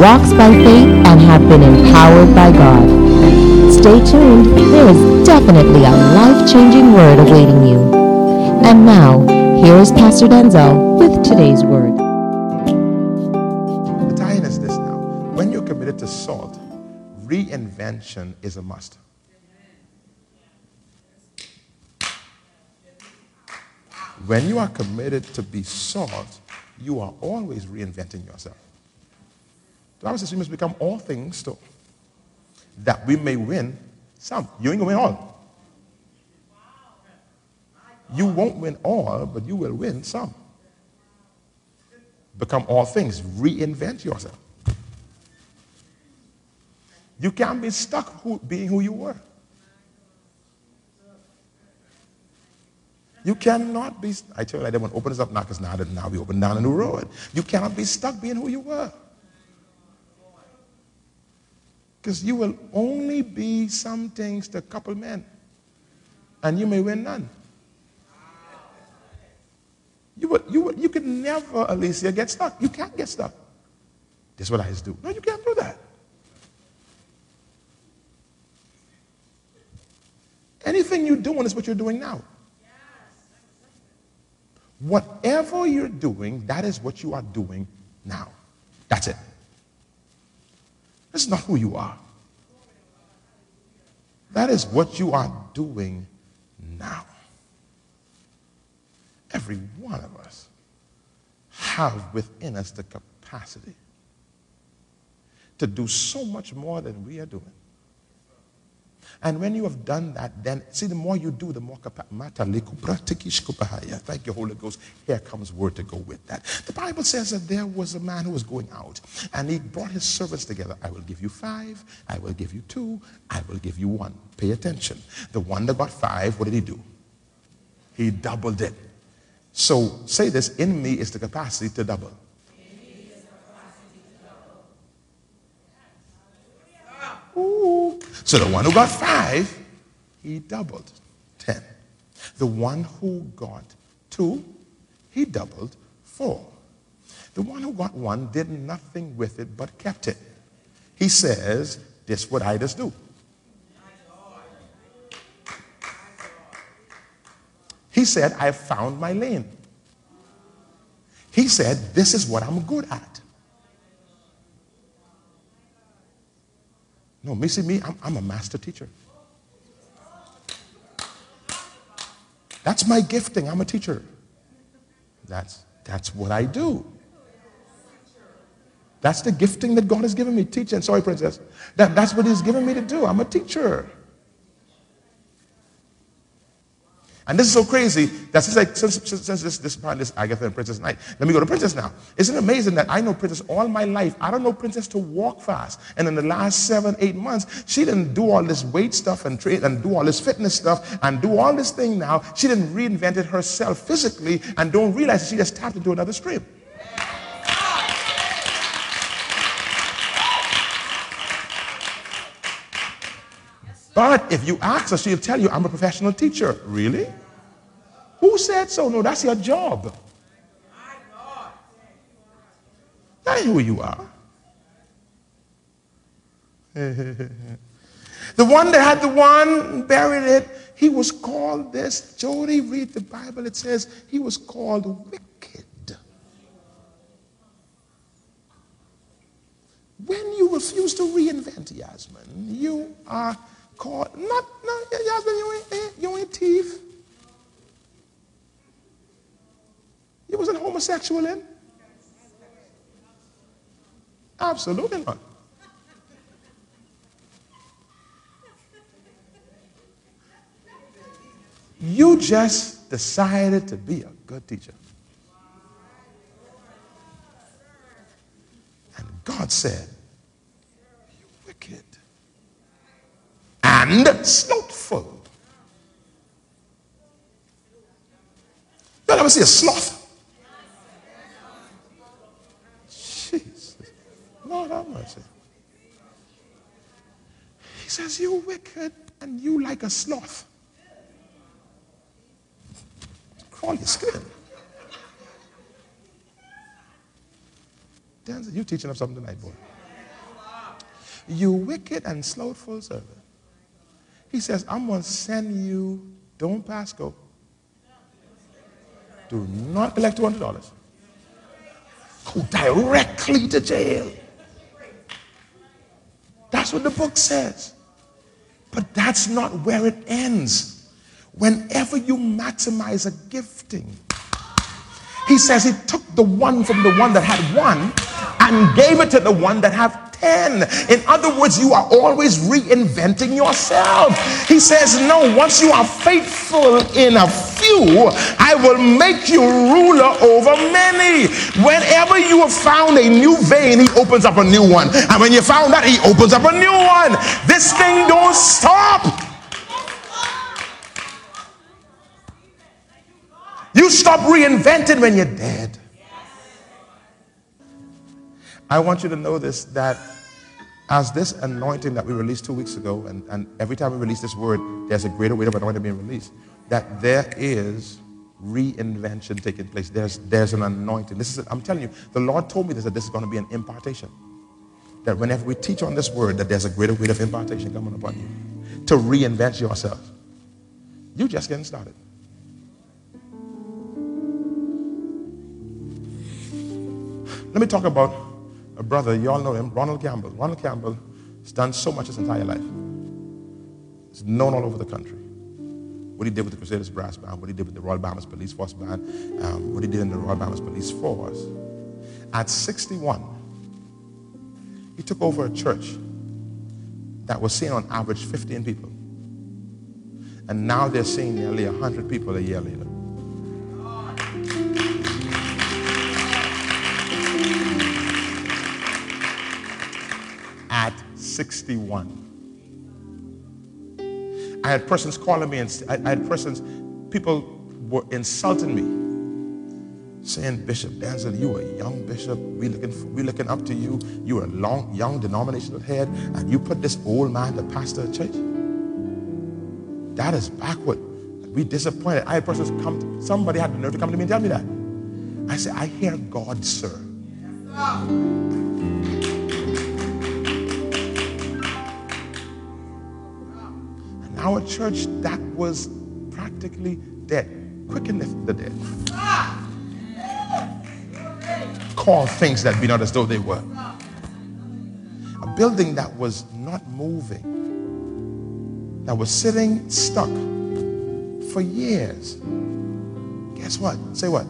walks by faith, and have been empowered by God. Stay tuned, there is definitely a life-changing word awaiting you. And now, here is Pastor Denczil with today's word. The tie-in is this now. When you're committed to salt, reinvention is a must. When you are committed to be salt, you are always reinventing yourself. The Bible says we must become all things to, that we may win some. You ain't gonna win all. You won't win all, but you will win some. Become all things. Reinvent yourself. You can't be stuck who, being who you were. You cannot be, I tell you like that when open us up now, because now, now we open down a new road. You cannot be stuck being who you were. Because you will only be some things to a couple men, and you may win none. You, will, you, will, you can never, Alicia, get stuck. You can't get stuck. This is what I just do. No, you can't do that. Anything you're doing is what you're doing now. Whatever you're doing, that is what you are doing now. That's it. That's not who you are. That is what you are doing now. Every one of us have within us the capacity to do so much more than we are doing. And when you have done that, then see, the more you do, the more Thank you, Holy Ghost. Here comes word to go with that. The Bible says that there was a man who was going out and he brought his servants together. I will give you five, I will give you two, I will give you one. Pay attention. The one that got five, what did he do? He doubled it. So say this in me is the capacity to double. Ooh. So the one who got five, he doubled ten. The one who got two, he doubled four. The one who got one did nothing with it but kept it. He says, This what I just do. He said, I found my lane. He said, This is what I'm good at. No, me see me, I'm, I'm a master teacher. That's my gifting. I'm a teacher. That's, that's what I do. That's the gifting that God has given me, teaching. Sorry, princess. That, that's what He's given me to do. I'm a teacher. And this is so crazy that since, since, since, this, this part, this Agatha and Princess Night, let me go to Princess now. Isn't it amazing that I know Princess all my life? I don't know Princess to walk fast. And in the last seven, eight months, she didn't do all this weight stuff and train and do all this fitness stuff and do all this thing now. She didn't reinvent it herself physically and don't realize she just tapped into another stream. But if you ask her, she'll tell you, I'm a professional teacher. Really? Who said so? No, that's your job. That ain't who you are. the one that had the one buried it, he was called this. Jody, read the Bible. It says he was called wicked. When you refuse to reinvent Yasmin, you are called, not, not Yasmin, you ain't, eh, you ain't thief. You wasn't homosexual then? Absolutely not. You just decided to be a good teacher. And God said, You wicked and slothful. You ever see a sloth? Jesus. Lord have mercy. He says, You wicked and you like a sloth. Crawl your skin. You teaching us something tonight, boy. You wicked and slothful servant. He says, I'm going to send you, don't pass go. Do not collect $200. Go directly to jail. That's what the book says. But that's not where it ends. Whenever you maximize a gifting, he says he took the one from the one that had one and gave it to the one that had 10. In other words, you are always reinventing yourself. He says, No, once you are faithful in a few, I will make you ruler over many. Whenever you have found a new vein, he opens up a new one. And when you found that, he opens up a new one. This thing don't stop. You stop reinventing when you're dead. I want you to know this that as this anointing that we released two weeks ago, and, and every time we release this word, there's a greater weight of anointing being released, that there is reinvention taking place. There's, there's an anointing. This is, I'm telling you, the Lord told me this, that this is going to be an impartation. That whenever we teach on this word, that there's a greater weight of impartation coming upon you to reinvent yourself. You're just getting started. Let me talk about a brother, you all know him, Ronald Campbell. Ronald Campbell has done so much his entire life. He's known all over the country. What he did with the Crusaders Brass Band, what he did with the Royal Bahamas Police Force Band, um, what he did in the Royal Bahamas Police Force. At 61, he took over a church that was seeing on average 15 people. And now they're seeing nearly 100 people a year later. 61. I had persons calling me, and I, had persons, people were insulting me, saying, Bishop Denczil, you are a young bishop. We looking, we looking up to you. You are a long, young denominational head, and you put this old man to pastor a church. That is backward. We disappointed. I had persons come, to, somebody had the nerve to come to me and tell me that. I said, I hear God, sir. Our church that was practically dead quickeneth the dead. Call things that be not as though they were. A building that was not moving, that was sitting stuck for years. Guess what? Say what?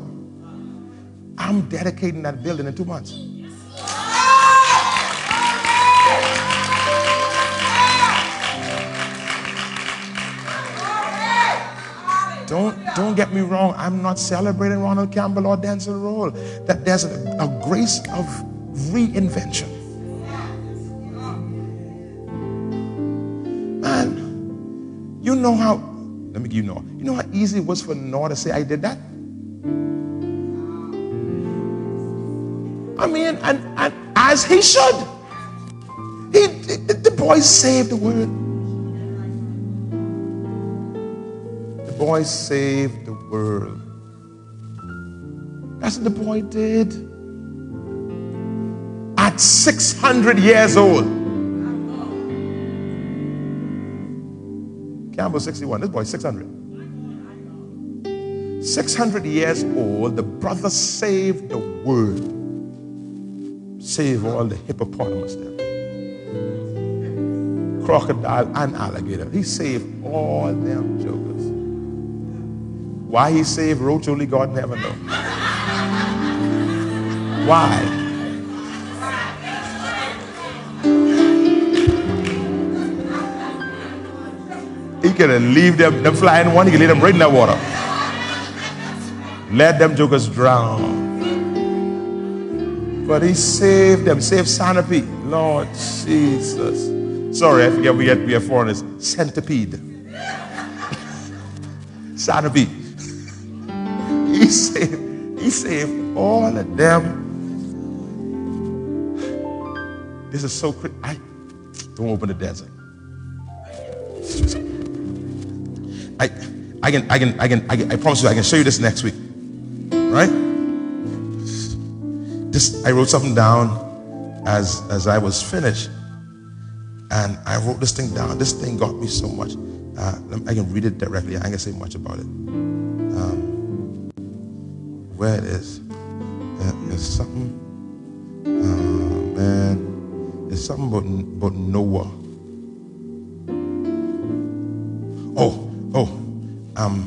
I'm dedicating that building in two months. Don't, don't get me wrong. I'm not celebrating Ronald Campbell or Denczil Rolle. That there's a, a grace of reinvention. Man, you know how, let me give you know. You know how easy it was for Noah to say, I did that? I mean, and, and as he should. He, the boy saved the word. Boy saved the world. That's what the boy did. At 600 years old. Campbell 61. This boy 600. 600 years old, the brother saved the world. Save all the hippopotamus there. Crocodile and alligator. He saved all them jokers. Why he saved Roach, only God in heaven knows. Why? He can leave them, them flying one, he can leave them right in that water. Let them jokers drown. But he saved them, saved Centipede. Lord Jesus. Sorry, I forget we are foreigners. Centipede. Centipede. He saved, he saved all of them. This is so crazy. I don't open the desert. I, I can, I can, I can, I can, I promise you, I can show you this next week. Right? This, I wrote something down as, as I was finished. And I wrote this thing down. This thing got me so much. Uh, I can read it directly. I ain't gonna say much about it. Where it is. There's something. Oh, man. it's something about, about Noah. Oh, Oh, um,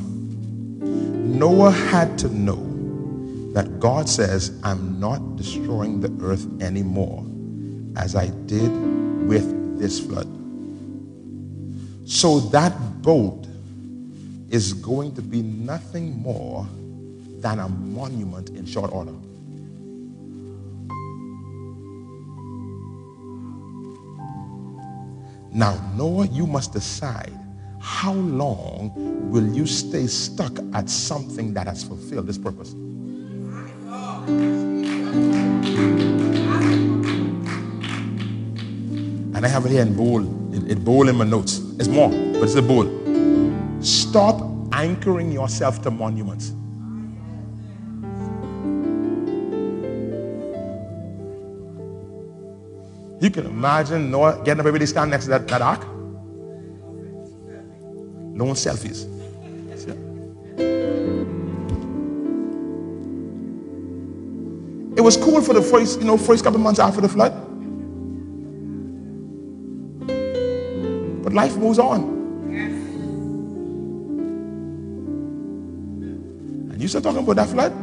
Noah had to know that God says, I'm not destroying the earth anymore as I did with this flood. So that boat is going to be nothing more than a monument in short order. Now, Noah, you must decide how long will you stay stuck at something that has fulfilled this purpose? And I have it here in bold, in bold in my notes. It's more, but it's a bold. Stop anchoring yourself to monuments. Can imagine Noah getting up every day stand next to that, that ark. No one selfies. It was cool for the first, you know, first couple months after the flood. But life moves on. And you still talking about that flood?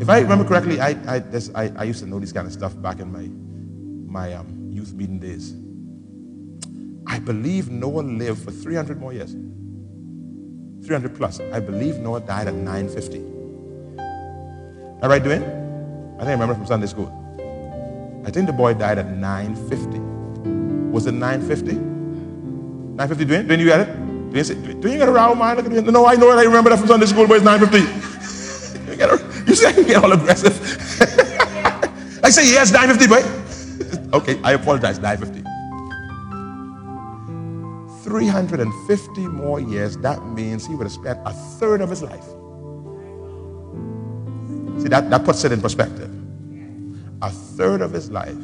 If I remember correctly, I, I, I, I used to know this kind of stuff back in my, my um, youth meeting days. I believe Noah lived for 300 more years. 300 plus. I believe Noah died at 950. Am I right, Dwayne? I think I remember from Sunday school. I think the boy died at 950. Was it 950? 950, Dwayne? Dwayne, you got it? Dwayne, say, Dwayne you got a row, man? Look at Dwayne. No, I know it. I remember that from Sunday school, but it's 950. you, get you say I get all aggressive. I say, yes, 950, boy. Okay, I apologize, 950. 350 more years, that means he would have spent a third of his life. See, that, that puts it in perspective. A third of his life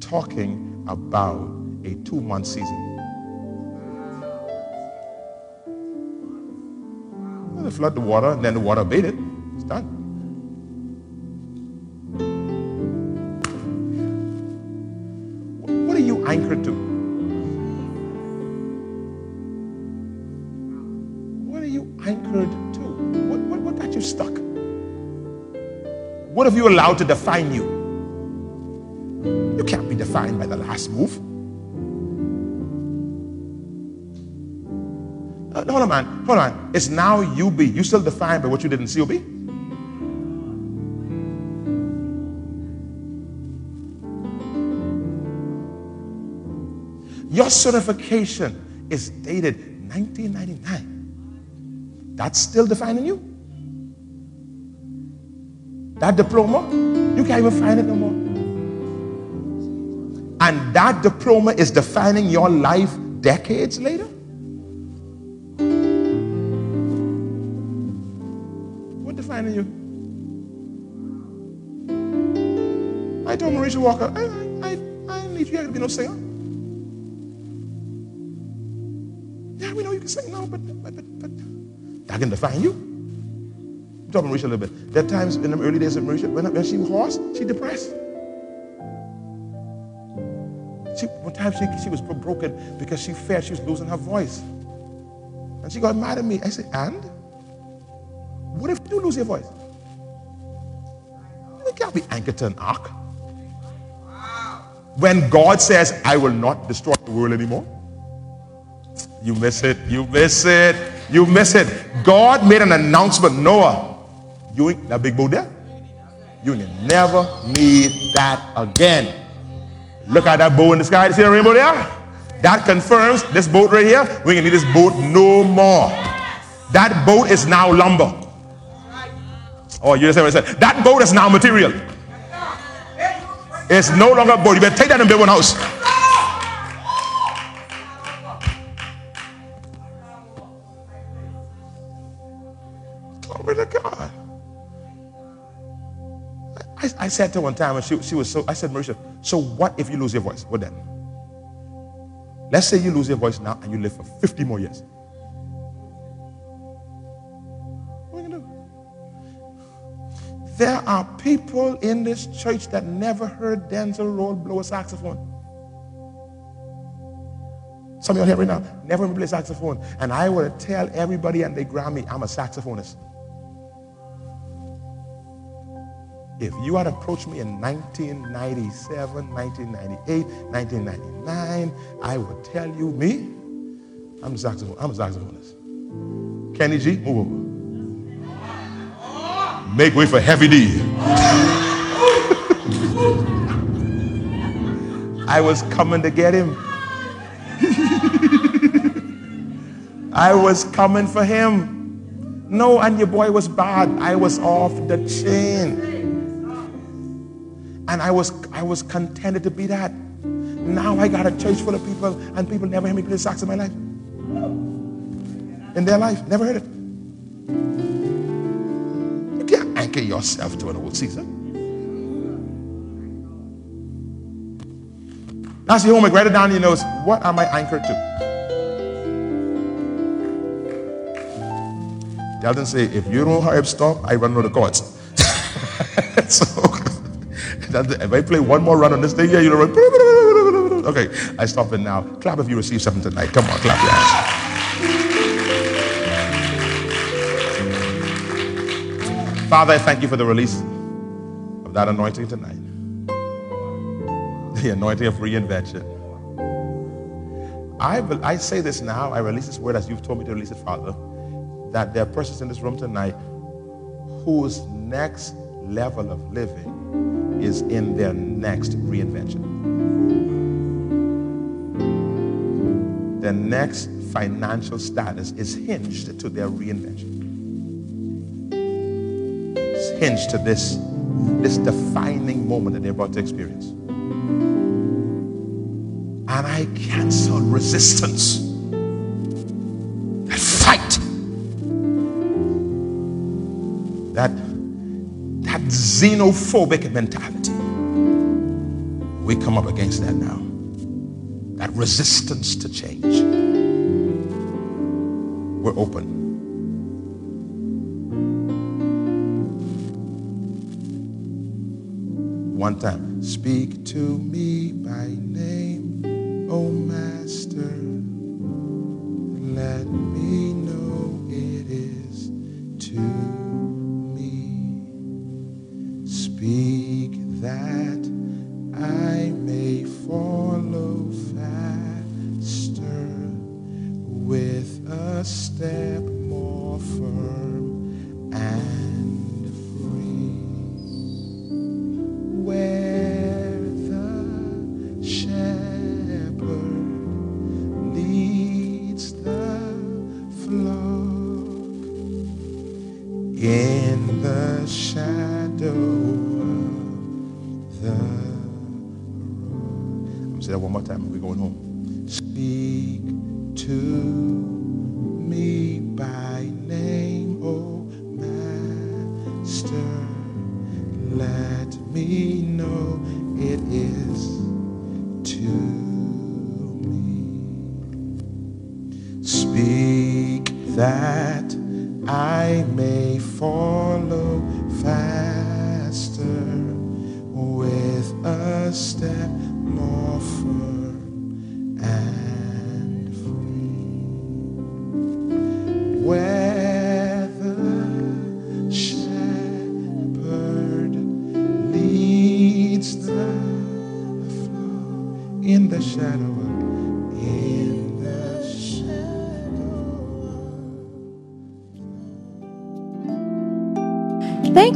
talking about a two month season. They flood the water, and then the water abated. It's done. You allowed to define you? You can't be defined by the last move. Uh, hold on, man. Hold on. It's now you be. You still defined by what you didn't see you be. Your certification is dated 1999. That's still defining you. That diploma, you can't even find it no more. And that diploma is defining your life decades later. What defining you? I told Marisha Walker, I, I, I, I need you to be no singer. Yeah, we know you can sing now, but, but, but, but I can define you. I'm talking Marisha a little bit. There are times in the early days of Marisha, when, when she was hoarse, she depressed. She, one time she, she was broken because she feared she was losing her voice. And she got mad at me. I said, and? What if you lose your voice? can't be anchored to an ark. When God says, I will not destroy the world anymore, you miss it, you miss it, you miss it. God made an announcement Noah, you ain't that big boat there? You never need that again. Look at that boat in the sky. See the rainbow there? That confirms this boat right here. We can need this boat no more. That boat is now lumber. Oh, you just what I said. That boat is now material. It's no longer a boat. You better take that and build one house. Said to her one time, and she, she was so, I said, Marisha, so what if you lose your voice? What then? Let's say you lose your voice now and you live for 50 more years. What are you going to do? There are people in this church that never heard Denczil Rolle blow a saxophone. Some of y'all here right now never play saxophone. And I would tell everybody and they grab me, I'm a saxophonist. If you had approached me in 1997, 1998, 1999, I would tell you, me, I'm a, saxophone, I'm a saxophonist. Kenny G, move over. Make way for Heavy D. I was coming to get him. I was coming for him. No, and your boy was bad. I was off the chain. And I was, I was contented to be that. Now I got a church full of people, and people never heard me play sax in my life. In their life, never heard it. You can't anchor yourself to an old season. That's your homework. Write it down in your notes. What am I anchored to? Dalton say, if you don't help stop, I run out the courts. so if I play one more run on this thing, yeah, you know, okay, I stop it now. Clap if you receive something tonight. Come on, clap your hands. Father, I thank you for the release of that anointing tonight. The anointing of reinvention. I, I say this now, I release this word as you've told me to release it, Father, that there are persons in this room tonight whose next level of living is in their next reinvention. Their next financial status is hinged to their reinvention. It's hinged to this, this defining moment that they're about to experience. And I cancel resistance. Xenophobic mentality. We come up against that now. That resistance to change. We're open. One time. Speak to me by name, oh Master. Let me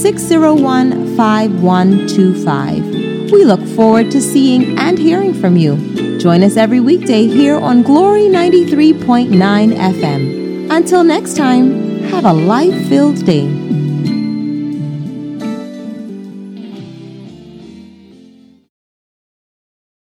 601 5125. We look forward to seeing and hearing from you. Join us every weekday here on Glory 93.9 FM. Until next time, have a life filled day.